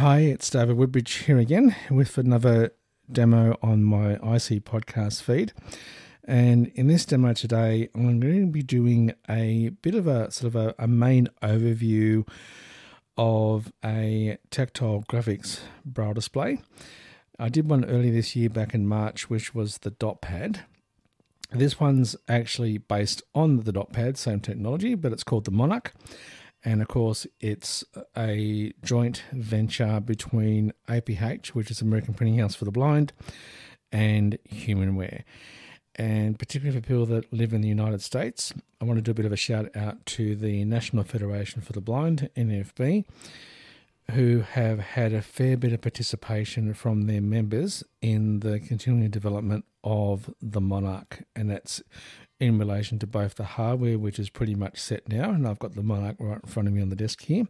Hi, it's David Woodbridge here again with another demo on my IC podcast feed. And in this demo today, I'm going to be doing a bit of a sort of a, a main overview of a tactile graphics braille display. I did one earlier this year back in March, which was the dot pad. This one's actually based on the dot pad, same technology, but it's called the Monarch. And of course, it's a joint venture between APH, which is American Printing House for the Blind, and Humanware. And particularly for people that live in the United States, I want to do a bit of a shout out to the National Federation for the Blind, NFB, who have had a fair bit of participation from their members in the continuing development of the Monarch. And that's in relation to both the hardware, which is pretty much set now, and I've got the Monarch right in front of me on the desk here,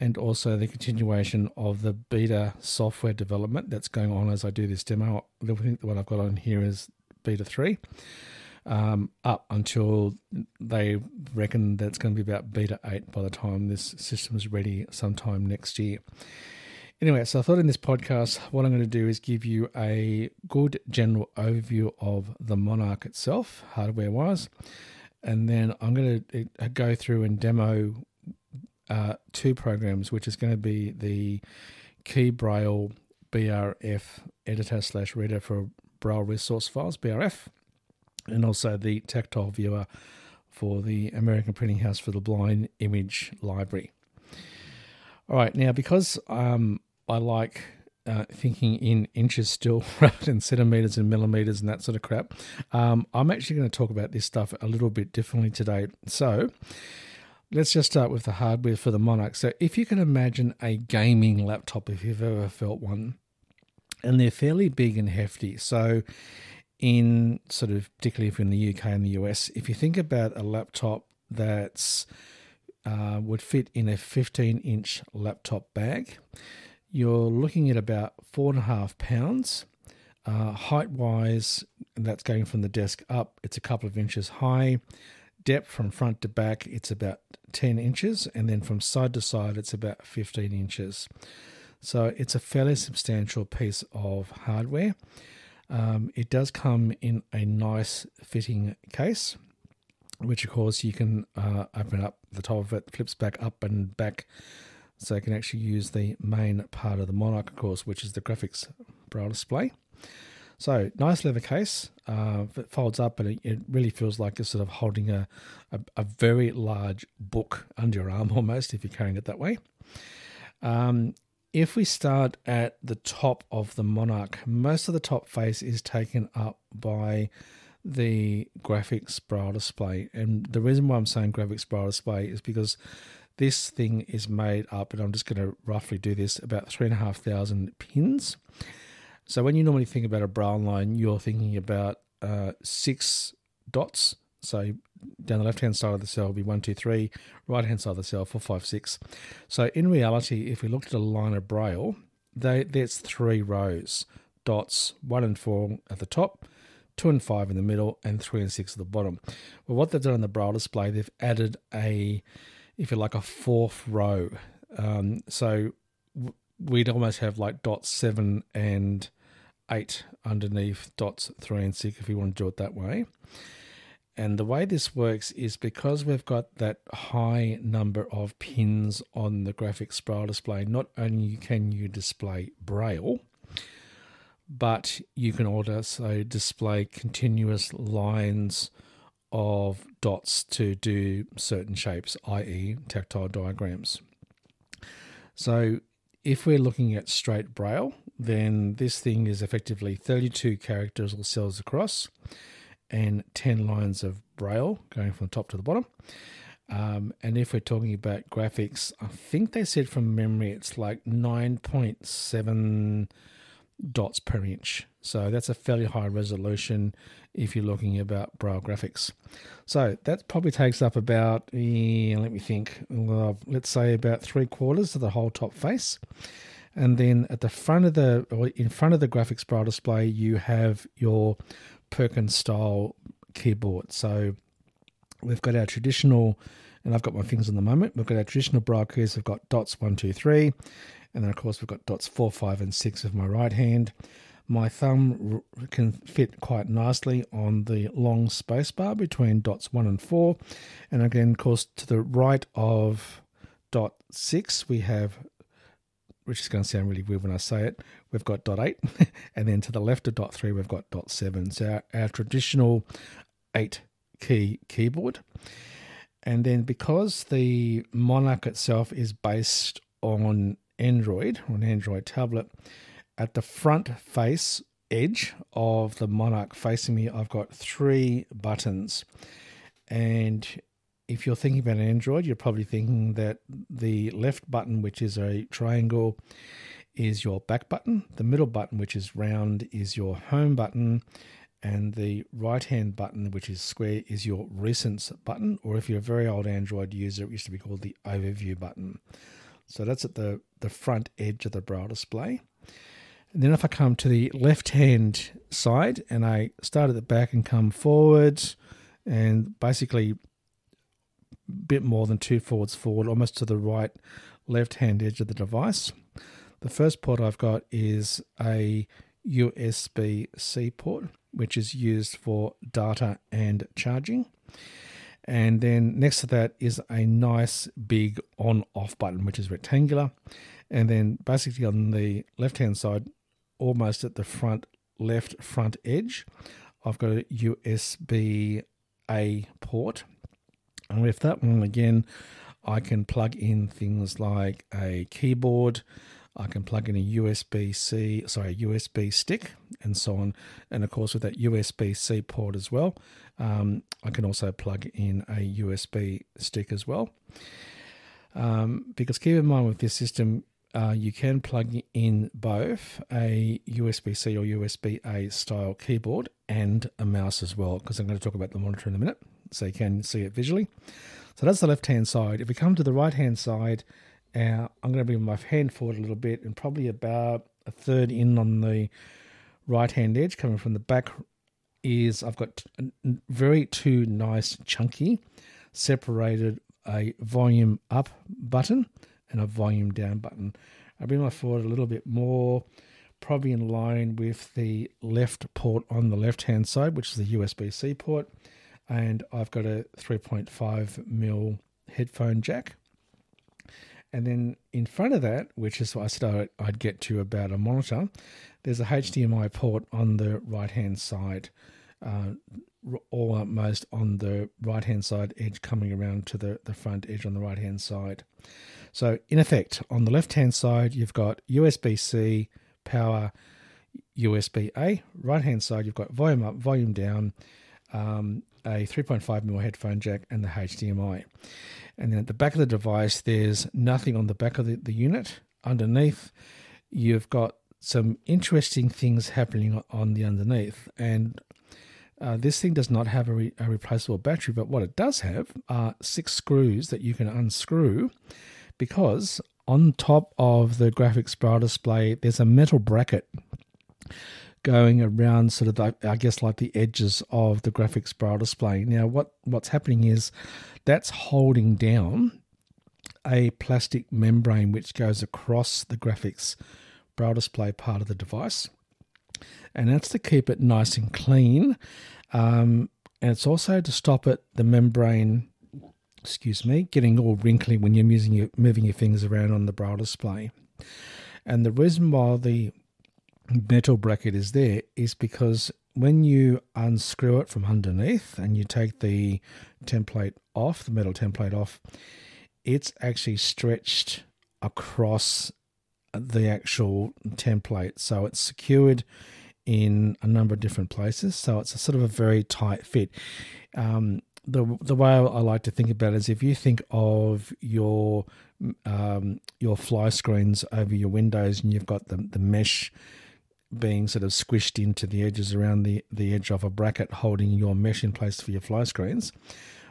and also the continuation of the beta software development that's going on as I do this demo. I think the one I've got on here is beta 3. Um, up until they reckon that's going to be about beta 8 by the time this system is ready sometime next year. Anyway, so I thought in this podcast, what I'm going to do is give you a good general overview of the Monarch itself, hardware wise. And then I'm going to uh, go through and demo uh, two programs, which is going to be the Key Braille BRF editor slash reader for Braille resource files, BRF, and also the tactile viewer for the American Printing House for the Blind image library. All right, now because um, I like uh, thinking in inches still rather than centimeters and millimeters and that sort of crap. Um, I'm actually going to talk about this stuff a little bit differently today. So let's just start with the hardware for the Monarch. So if you can imagine a gaming laptop, if you've ever felt one, and they're fairly big and hefty. So in sort of particularly if you're in the UK and the US, if you think about a laptop that's uh, would fit in a 15 inch laptop bag you're looking at about four and a half pounds. Uh, height wise, that's going from the desk up, it's a couple of inches high. Depth from front to back, it's about 10 inches. And then from side to side, it's about 15 inches. So it's a fairly substantial piece of hardware. Um, it does come in a nice fitting case, which of course you can uh, open up the top of it, flips back up and back so I can actually use the main part of the Monarch, of course, which is the graphics braille display. So nice leather case. Uh, it folds up and it, it, really feels like you're sort of holding a, a, a, very large book under your arm almost if you're carrying it that way. Um, if we start at the top of the Monarch, most of the top face is taken up by the graphics braille display. And the reason why I'm saying graphics braille display is because this thing is made up, and I'm just going to roughly do this, about three and a half thousand pins. So when you normally think about a braille line, you're thinking about uh, six dots. So down the left hand side of the cell will be one, two, three, right hand side of the cell, four, five, six. So in reality, if we looked at a line of braille, they, there's three rows dots, one and four at the top, two and five in the middle, and three and six at the bottom. Well, what they've done on the braille display, they've added a if you like, a fourth row. Um, so we'd almost have like dots seven and eight underneath dots three and six if you want to do it that way. And the way this works is because we've got that high number of pins on the graphic braille display, not only can you display braille, but you can also display continuous lines of dots to do certain shapes, i.e., tactile diagrams. So, if we're looking at straight braille, then this thing is effectively 32 characters or cells across and 10 lines of braille going from the top to the bottom. Um, and if we're talking about graphics, I think they said from memory it's like 9.7 dots per inch. So that's a fairly high resolution if you're looking about braille graphics. So that probably takes up about, eh, let me think, let's say about three quarters of the whole top face. And then at the front of the, or in front of the graphics braille display, you have your Perkins style keyboard. So we've got our traditional and I've got my fingers on the moment. We've got our traditional braille keys. We've got dots one, two, three, and then of course we've got dots four, five, and six of my right hand. My thumb can fit quite nicely on the long space bar between dots one and four, and again, of course, to the right of dot six we have which is going to sound really weird when I say it, we've got dot eight, and then to the left of dot three, we've got dot seven. So our, our traditional eight key keyboard. And then because the Monarch itself is based on Android, or an Android tablet, at the front face edge of the Monarch facing me, I've got three buttons. And if you're thinking about Android, you're probably thinking that the left button, which is a triangle, is your back button. The middle button, which is round, is your home button. And the right hand button, which is square, is your recents button. Or if you're a very old Android user, it used to be called the overview button. So that's at the, the front edge of the braille display. And then if I come to the left hand side and I start at the back and come forward and basically a bit more than two forwards forward, almost to the right left hand edge of the device. The first port I've got is a USB C port, which is used for data and charging. And then next to that is a nice big on off button, which is rectangular. And then basically on the left hand side, almost at the front left front edge, I've got a USB A port and with that one again, I can plug in things like a keyboard, I can plug in a USB C, sorry, USB stick, and so on. And of course, with that USB C port as well, um, I can also plug in a USB stick as well. Um, because keep in mind with this system, uh, you can plug in both a USB C or USB A style keyboard and a mouse as well, because I'm going to talk about the monitor in a minute so you can see it visually. So that's the left hand side. If we come to the right hand side, uh, I'm going to bring my hand forward a little bit and probably about a third in on the right hand edge coming from the back is I've got very two nice chunky separated a volume up button and a volume down button. I bring my forward a little bit more, probably in line with the left port on the left hand side, which is the USB C port and I've got a 3.5 mil headphone jack. And then in front of that, which is what I said I'd get to about a monitor, there's a HDMI port on the right hand side, uh, almost on the right hand side edge, coming around to the, the front edge on the right hand side. So, in effect, on the left hand side, you've got USB C, power, USB A. Right hand side, you've got volume up, volume down. Um, a 3.5mm headphone jack, and the HDMI. And then at the back of the device, there's nothing on the back of the, the unit. Underneath, you've got some interesting things happening on the underneath. And uh, this thing does not have a, re- a, replaceable battery, but what it does have are six screws that you can unscrew because on top of the graphics braille display, there's a metal bracket going around sort of the, I guess like the edges of the graphics braille display. Now what what's happening is that's holding down a plastic membrane which goes across the graphics braille display part of the device. And that's to keep it nice and clean. Um, and it's also to stop it, the membrane, excuse me, getting all wrinkly when you're using your, moving your fingers around on the braille display. And the reason why the metal bracket is there is because when you unscrew it from underneath and you take the template off, the metal template off, it's actually stretched across the actual template. So it's secured in a number of different places. So it's a sort of a very tight fit. Um, the the way I like to think about it is if you think of your um, your fly screens over your windows and you've got the the mesh being sort of squished into the edges around the, the edge of a bracket holding your mesh in place for your fly screens.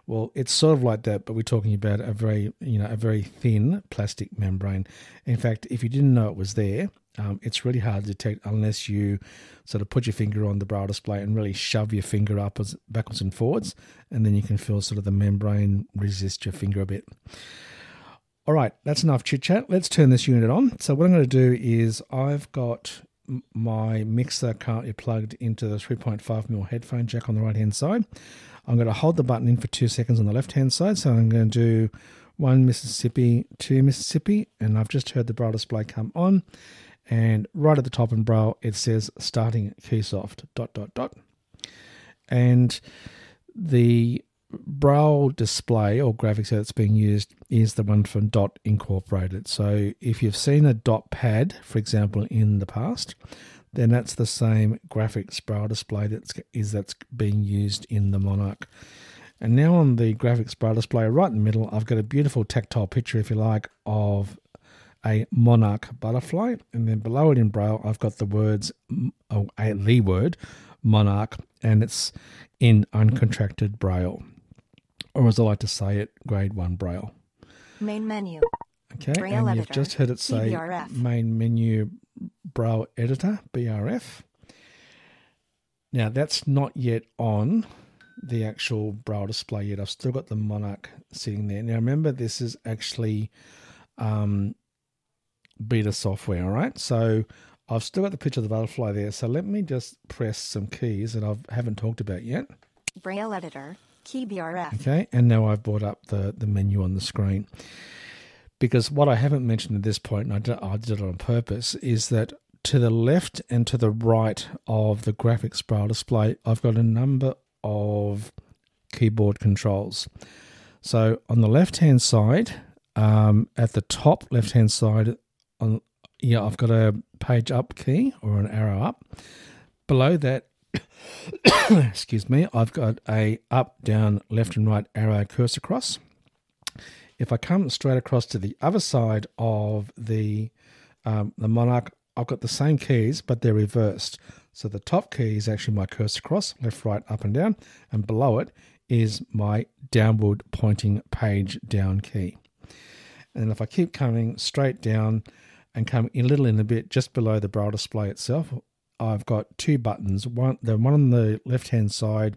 Well, it's sort of like that, but we're talking about a very, you know, a very thin plastic membrane. In fact, if you didn't know it was there, um, it's really hard to detect unless you sort of put your finger on the braille display and really shove your finger upwards, backwards and forwards, and then you can feel sort of the membrane resist your finger a bit. All right, that's enough chit chat. Let's turn this unit on. So what I'm going to do is I've got my mixer currently plugged into the 3.5mm headphone jack on the right hand side. I'm going to hold the button in for two seconds on the left hand side. So I'm going to do one Mississippi, two Mississippi, and I've just heard the braille display come on. And right at the top in braille, it says starting Keysoft dot dot dot. And the braille display or graphics that's being used is the one from Dot Incorporated. So if you've seen a Dot pad, for example, in the past, then that's the same graphics braille display that's is that's being used in the Monarch. And now on the graphics braille display right in the middle, I've got a beautiful tactile picture, if you like, of a monarch butterfly, and then below it in braille, I've got the words, oh, a, the word, monarch, and it's in uncontracted braille or as I like to say it, grade one braille. Main menu. Okay, Braille and you've just heard it say BRF. main menu braille editor, BRF. Now that's not yet on the actual braille display yet. I've still got the Monarch sitting there. Now remember, this is actually um, beta software, all right? So I've still got the picture of the butterfly there. So let me just press some keys that I haven't talked about yet. Braille editor. Okay, and now I've brought up the, the menu on the screen. Because what I haven't mentioned at this point, and I did, I did it on purpose, is that to the left and to the right of the graphics braille display, I've got a number of keyboard controls. So on the left hand side, um, at the top left hand side, on yeah, I've got a page up key or an arrow up. Below that excuse me, I've got a up, down, left, and right arrow cursor cross. If I come straight across to the other side of the um, the Monarch, I've got the same keys, but they're reversed. So the top key is actually my cursor cross, left, right, up, and down, and below it is my downward pointing page down key. And if I keep coming straight down and come a little in a bit just below the braille display itself, I've got two buttons. One, the one on the left hand side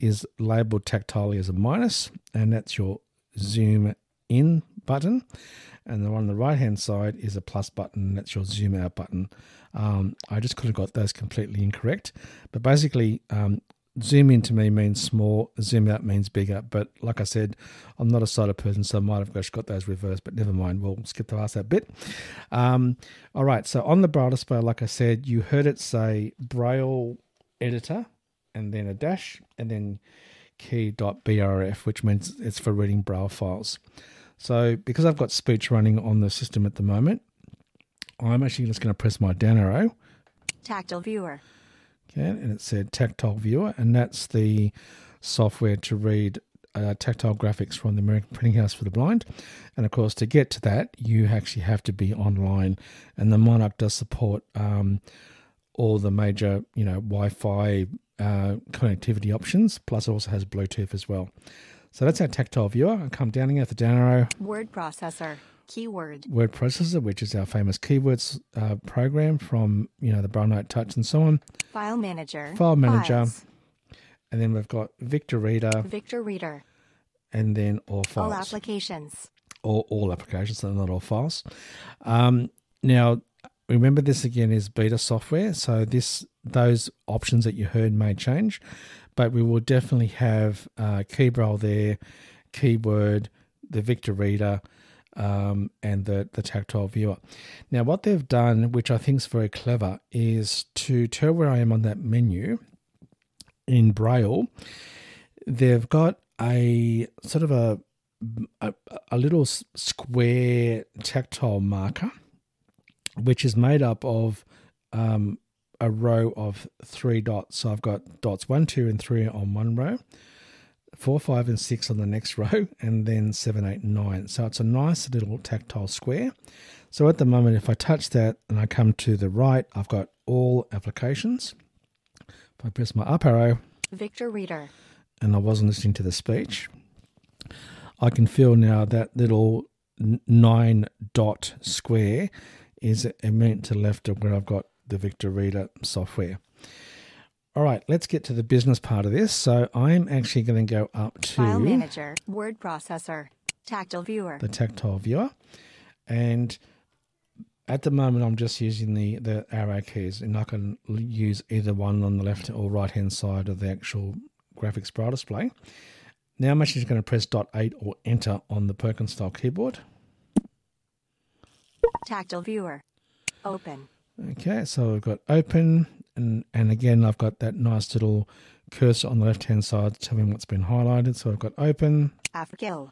is labeled tactilely as a minus, and that's your zoom in button. And the one on the right hand side is a plus button, that's your zoom out button. Um, I just could have got those completely incorrect, but basically, um, zoom in to me means small, zoom out means bigger. But like I said, I'm not a sighted person, so I might have got those reversed, but never mind. We'll skip past that bit. Um, all right, so on the Braille display, like I said, you heard it say Braille editor and then a dash and then key.brf, which means it's for reading Braille files. So because I've got speech running on the system at the moment, I'm actually just going to press my down arrow Tactile viewer. Okay, and it said tactile viewer, and that's the software to read uh, tactile graphics from the American Printing House for the Blind. And of course, to get to that, you actually have to be online, and the Monarch does support um, all the major, you know, Wi-Fi uh, connectivity options. Plus, it also has Bluetooth as well. So that's our tactile viewer. I come down again at the down arrow. Word processor. Keyword. Word processor, which is our famous keywords uh, program from you know the Note Touch and so on. File manager. File manager. Files. And then we've got Victor Reader, Victor Reader. and then all files. All applications. all, all applications, so not all files. Um, now, remember this again is beta software, so this those options that you heard may change, but we will definitely have uh, Keybraille there, keyword, the Victor Reader, um, and the the tactile viewer. Now, what they've done, which I think is very clever, is to tell where I am on that menu in Braille. They've got a sort of a a, a little square tactile marker, which is made up of um, a row of three dots. So I've got dots one, two, and three on one row, four, five, and six on the next row, and then seven, eight, nine. So it's a nice little tactile square. So at the moment, if I touch that and I come to the right, I've got all applications. If I press my up arrow, Victor Reader. and I wasn't listening to the speech, I can feel now that little nine dot square is a meant to the left of where I've got the Victor Reader software. All right, let's get to the business part of this. So I'm actually going to go up to File Manager, Word Processor, Tactile Viewer, the tactile viewer, and at the moment I'm just using the the arrow keys, and I can use either one on the left or right hand side of the actual graphics braille display. Now I'm actually just going to press dot eight or enter on the Perkins style keyboard. Tactile Viewer, Open, Okay, so we've got open, and, and again, I've got that nice little cursor on the left hand side telling me what's been highlighted. So I've got open, Africil,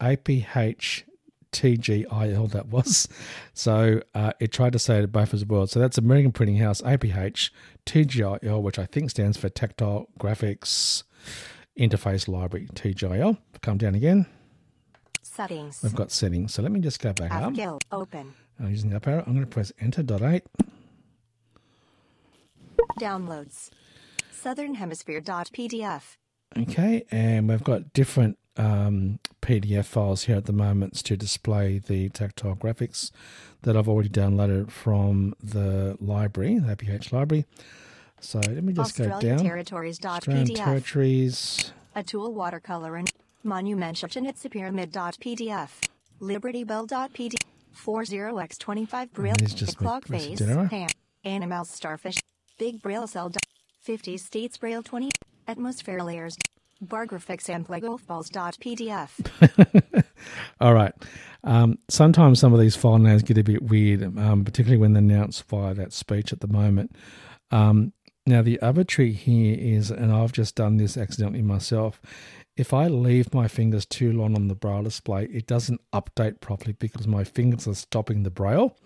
APH TGIL, that was. So uh, it tried to say it both as well. So that's American Printing House, APH TGIL, which I think stands for Tactile Graphics Interface Library, TGIL. Come down again, Settings, we've got settings. So let me just go back up. Open, I'm using the up arrow. I'm going to press enter, dot eight. Downloads, Southern Hemisphere PDF, Okay, and we've got different um, PDF files here at the moment to display the tactile graphics that I've already downloaded from the library, the APH library. So let me just Australian go down. Territories Australian PDF, territories. A Tool Watercolor and Monumentation Pyramid PDF, Liberty Bell PDF, 40x25 Braille, Clock Face. Ham, Animal Starfish, Big Braille Cell, 50 States Braille 20, Atmosphere Layers, Bar Graphics and Play Golf Balls PDF. All right. Um, sometimes some of these file names get a bit weird, um, particularly when they're announced via that speech at the moment. Um, now, the other trick here is, and I've just done this accidentally myself, if I leave my fingers too long on the braille display, it doesn't update properly because my fingers are stopping the braille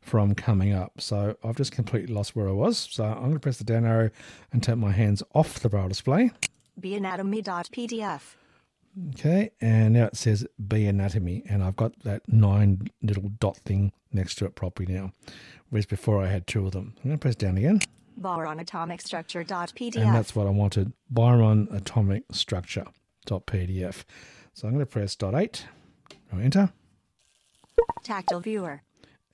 from coming up. So I've just completely lost where I was. So I'm going to press the down arrow and take my hands off the braille display. Beanatomy.pdf. Okay, and now it says B anatomy, and I've got that nine little dot thing next to it properly now, whereas before I had two of them. I'm going to press down again, Boron Atomic Structure.pdf. and that's what I wanted Boron Atomic Structure PDF. So I'm going to press dot eight, or enter, Tactile Viewer.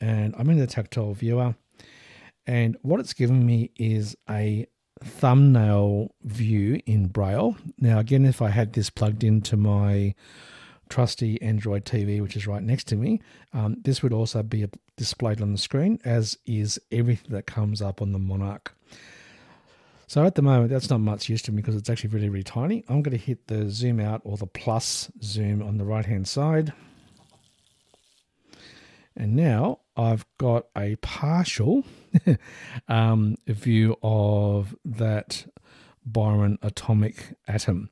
and I'm in the tactile viewer. And what it's given me is a thumbnail view in Braille. Now, again, if I had this plugged into my trusty Android TV, which is right next to me, um, this would also be displayed on the screen, as is everything that comes up on the Monarch. So at the moment, that's not much use to me because it's actually really, really tiny. I'm going to hit the zoom out or the plus zoom on the right hand side. And now I've got a partial um, view of that Boron atomic atom,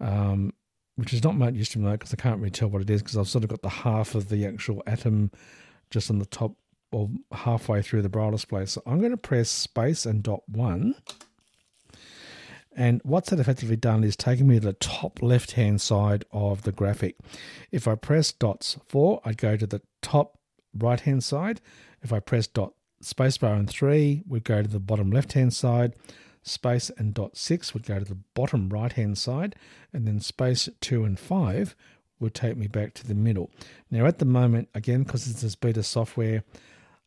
um, which is not much use to me because I can't really tell what it is because I've sort of got the half of the actual atom just on the top or halfway through the braille display. So I'm going to press space and dot one. And what's that effectively done is taken me to the top left hand side of the graphic. If I press dots four, I'd go to the top right hand side. If I press dot spacebar and three, would go to the bottom left hand side. Space and dot six would go to the bottom right hand side, and then space two and five would take me back to the middle. Now, at the moment, again, because it's this beta software,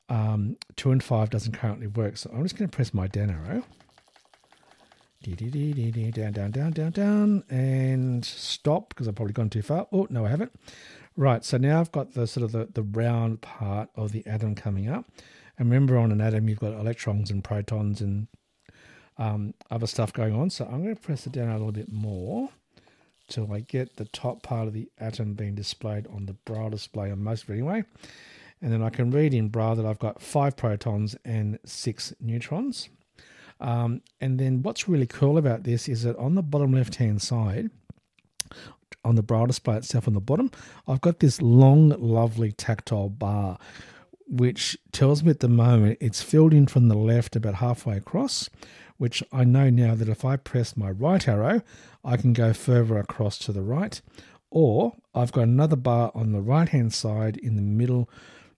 um, two and five doesn't currently work. So I'm just going to press my down arrow. Down, down, down, down, down, and stop because I've probably gone too far. Oh, no, I haven't. Right, so now I've got the sort of the, the round part of the atom coming up. And remember, on an atom, you've got electrons and protons and um, other stuff going on. So I'm going to press it down a little bit more till I get the top part of the atom being displayed on the braille display on most of it anyway. And then I can read in braille that I've got five protons and six neutrons. Um, and then what's really cool about this is that on the bottom left hand side, on the braille display itself on the bottom, I've got this long, lovely tactile bar, which tells me at the moment it's filled in from the left about halfway across, which I know now that if I press my right arrow, I can go further across to the right. Or I've got another bar on the right hand side in the middle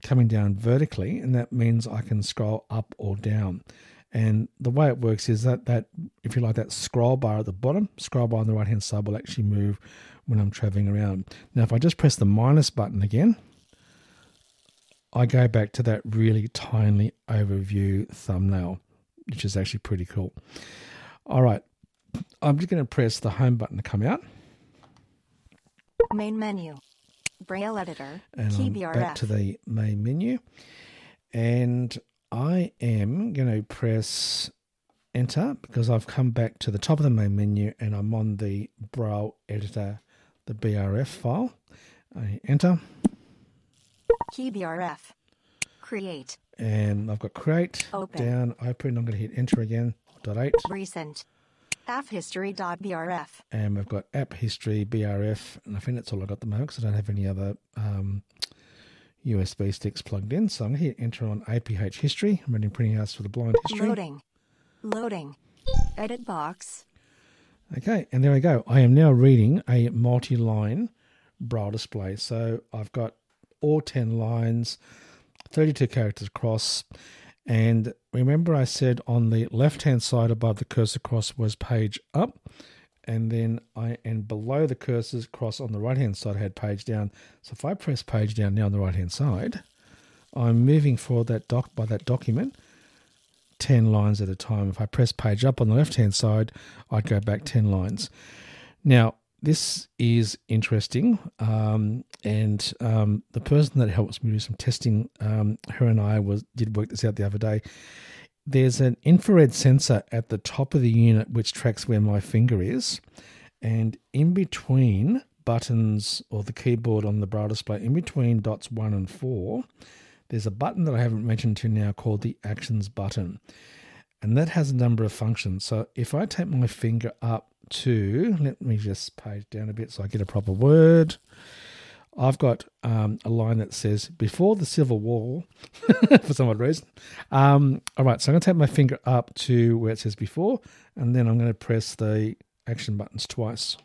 coming down vertically, and that means I can scroll up or down. And the way it works is that that if you like that scroll bar at the bottom, scroll bar on the right hand side will actually move when I'm traveling around. Now, if I just press the minus button again, I go back to that really tiny overview thumbnail, which is actually pretty cool. All right, I'm just going to press the home button to come out. Main menu. Braille editor. and I'm back to the main menu. And I am going to press enter because I've come back to the top of the main menu and I'm on the Braille editor, the BRF file. I enter Key BRF. Create. and I've got create, Open. down, open. I'm going to hit enter again, dot eight. Recent. App history. BRF. And we've got app history, BRF, and I think that's all I've got at the moment because I don't have any other um, USB sticks plugged in. So I'm going to hit enter on APH history. American printing house for the blind history. Loading. Loading. Edit box. Okay, and there we go. I am now reading a multi line braille display. So I've got all 10 lines, 32 characters across. And remember, I said on the left hand side above the cursor cross was page up. And then I, and below the cursors cross on the right hand side, I had page down. So if I press page down now on the right hand side, I'm moving forward that doc by that document 10 lines at a time. If I press page up on the left hand side, I'd go back 10 lines. Now, this is interesting. Um, and um, the person that helps me do some testing, um, her and I was did work this out the other day. There's an infrared sensor at the top of the unit which tracks where my finger is. And in between buttons or the keyboard on the braille display, in between dots one and four, there's a button that I haven't mentioned to now called the actions button. And that has a number of functions. So if I take my finger up to, let me just page down a bit so I get a proper word. I've got um, a line that says before the Civil War, for some odd reason. Um, all right, so I'm going to take my finger up to where it says before, and then I'm going to press the action buttons twice.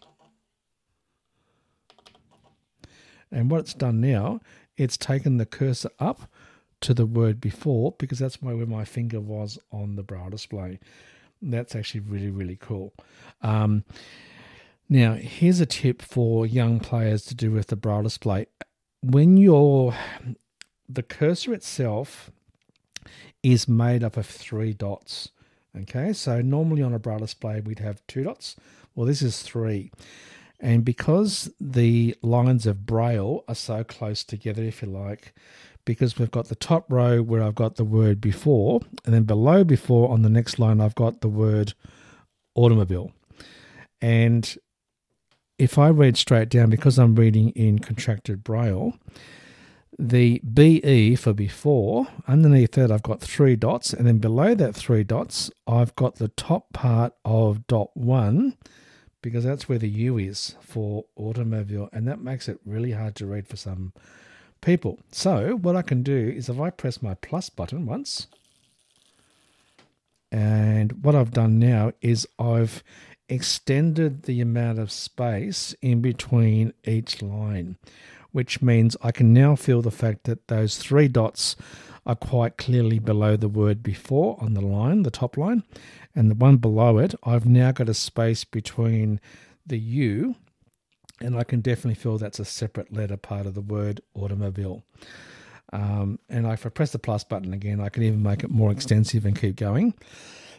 And what it's done now, it's taken the cursor up to the word before because that's where my finger was on the braille display. That's actually really, really cool. Um, now, here's a tip for young players to do with the braille display. When you're the cursor itself is made up of three dots. Okay, so normally on a braille display we'd have two dots. Well, this is three. And because the lines of braille are so close together, if you like, because we've got the top row where I've got the word before, and then below before on the next line, I've got the word automobile. And if I read straight down, because I'm reading in contracted braille, the BE for before, underneath that, I've got three dots, and then below that three dots, I've got the top part of dot one because that's where the U is for automobile, and that makes it really hard to read for some people. So, what I can do is if I press my plus button once, and what I've done now is I've extended the amount of space in between each line, which means I can now feel the fact that those three dots are quite clearly below the word before on the line, the top line, and the one below it, I've now got a space between the U, and I can definitely feel that's a separate letter part of the word automobile. Um, and if I press the plus button again, I can even make it more extensive and keep going.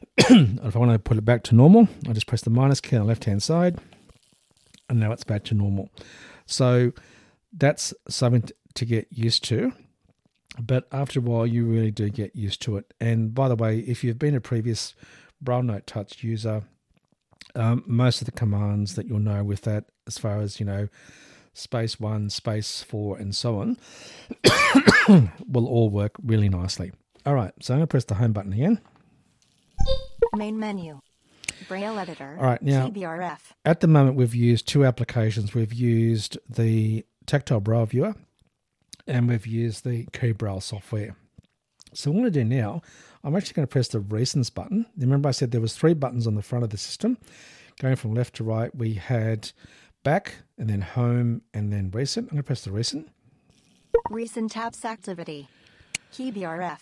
if I want to put it back to normal, I just press the minus key on the left hand side, and now it's back to normal. So that's something to get used to. But after a while, you really do get used to it. And by the way, if you've been a previous Braille Note Touch user, um, most of the commands that you'll know with that, as far as you know, space one, space four, and so on, will all work really nicely. All right, so I'm going to press the home button again. Main menu. Braille editor. All right, now- TBRF. At the moment, we've used two applications. We've used the Tactile Braille Viewer and we've used the Key Braille software. So what I'm going to do now, I'm actually going to press the Recents button. Remember I said there was three buttons on the front of the system. Going from left to right, we had back and then home and then recent. I'm going to press the recent. Recent tabs activity. Key BRF.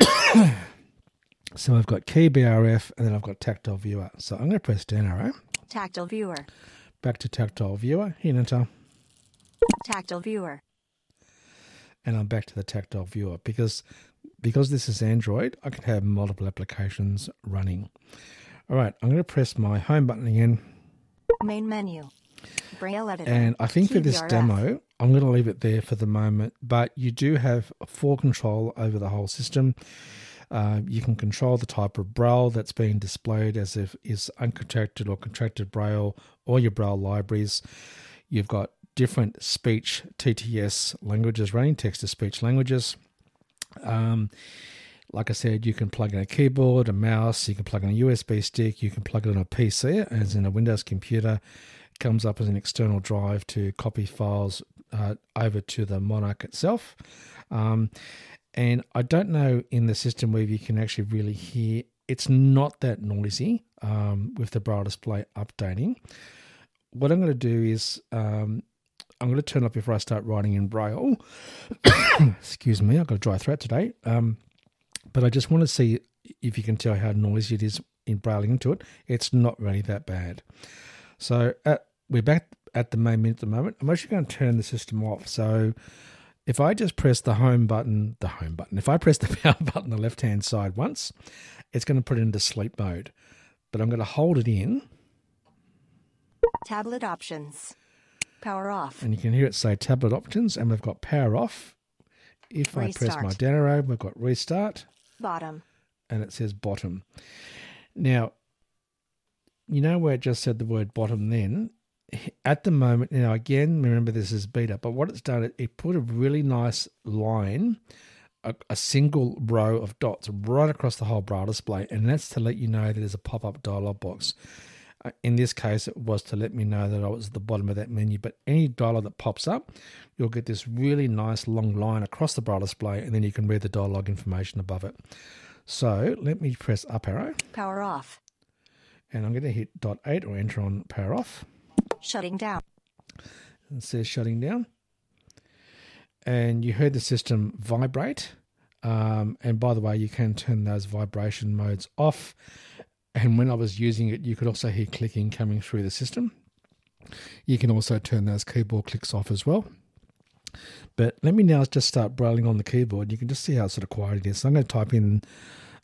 So I've got Key BRF and then I've got Tactile Viewer. So I'm going to press down arrow. Tactile viewer. back to tactile viewer, hit enter, Tactile viewer. and I'm back to the tactile viewer because because this is Android, I can have multiple applications running. All right, I'm going to press my home button again, Main menu. Braille editor. and I think for this demo, I'm going to leave it there for the moment. But you do have full control over the whole system. Uh, you can control the type of braille that's being displayed as if is uncontracted or contracted braille or your braille libraries. You've got different speech TTS languages running, text to speech languages. Um, like I said, you can plug in a keyboard, a mouse, you can plug in a USB stick, you can plug it on a PC, as in a Windows computer. Comes up as an external drive to copy files uh, over to the Monarch itself. Um, and I don't know in the system whether you can actually really hear. It's not that noisy um, with the braille display updating. What I'm going to do is um, I'm going to turn up before I start writing in braille. Excuse me, I've got a dry throat today. Um, but I just want to see if you can tell how noisy it is in brailing into it. It's not really that bad. So at, we're back at the main menu at the moment. I'm actually going to turn the system off. So if I just press the home button, the home button, if I press the power button on the left hand side once, it's going to put it into sleep mode. But I'm going to hold it in, Tablet options. Power off. and you can hear it say tablet options, and we've got power off. If I press my down arrow, we've got restart. Bottom. and it says bottom. Now, you know where it just said the word bottom then? At the moment, now again, remember this is beta, but what it's done, it, it put a really nice line, a, a single row of dots right across the whole braille display, and that's to let you know that there's a pop up dialog box. Uh, In this case, it was to let me know that I was at the bottom of that menu. But any dialog that pops up, you'll get this really nice long line across the braille display, and then you can read the dialog information above it. So let me press up arrow, Power off. and I'm going to hit dot eight or enter on power off. Shutting down. It says shutting down, and you heard the system vibrate. Um, and by the way, you can turn those vibration modes off. And when I was using it, you could also hear clicking coming through the system. You can also turn those keyboard clicks off as well. But let me now just start brailing on the keyboard. You can just see how sort of quiet it is. So I'm going to type in.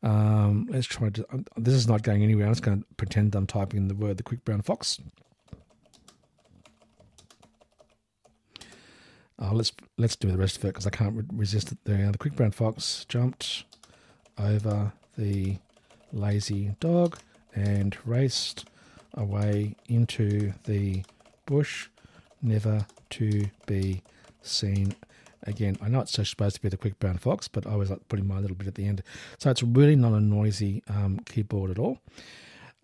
Um, let's try to. This is not going anywhere. I'm just going to pretend I'm typing in the word "the quick brown fox." Uh, let's let's do the rest of it because I can't re- resist it. There, the quick brown fox jumped over the lazy dog and raced away into the bush, never to be seen again. I know it's supposed to be the quick brown fox, but I always like putting my little bit at the end. So it's really not a noisy um, keyboard at all.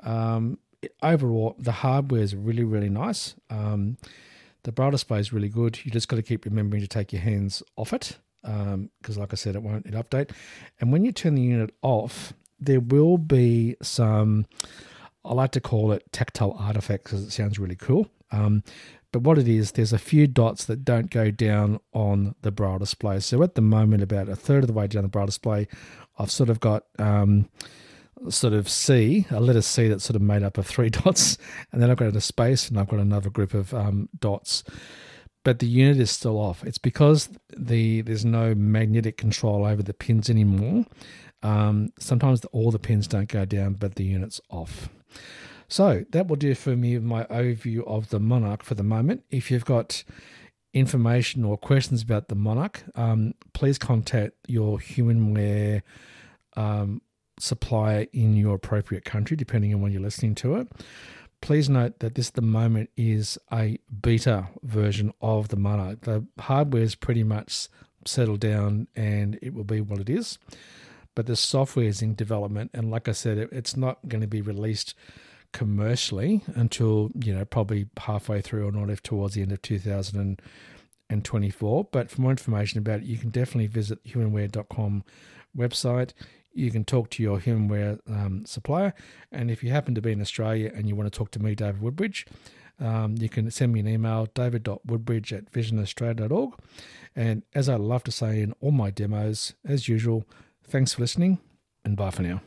Um, overall, the hardware is really, really nice. Um, the braille display is really good. You just got to keep remembering to take your hands off it because, like I said, it won't it update. And when you turn the unit off, there will be some. I like to call it tactile artifacts because it sounds really cool. Um, but what it is, there's a few dots that don't go down on the braille display. So at the moment, about a third of the way down the braille display, I've sort of got um, sort of C, a letter C that's sort of made up of three dots, and then I've got a space and I've got another group of um, dots. But the unit is still off. It's because the there's no magnetic control over the pins anymore. Um, sometimes the, all the pins don't go down, but the unit's off. So that will do for me my overview of the Monarch for the moment. If you've got information or questions about the Monarch, um, please contact your Humanware um, supplier in your appropriate country, depending on when you're listening to it. Please note that this at the moment is a beta version of the Monarch. The hardware is pretty much settled down and it will be what it is. But the software is in development, and like I said, it's not going to be released commercially until you know probably halfway through or not if towards the end of 2024 but for more information about it you can definitely visit humanware.com website you can talk to your humanware um, supplier. And if you happen to be in australia and you want to talk to me david woodbridge um, you can send me an email david.woodbridge at visionaustralia.org and as i love to say in all my demos as usual thanks for listening and bye for now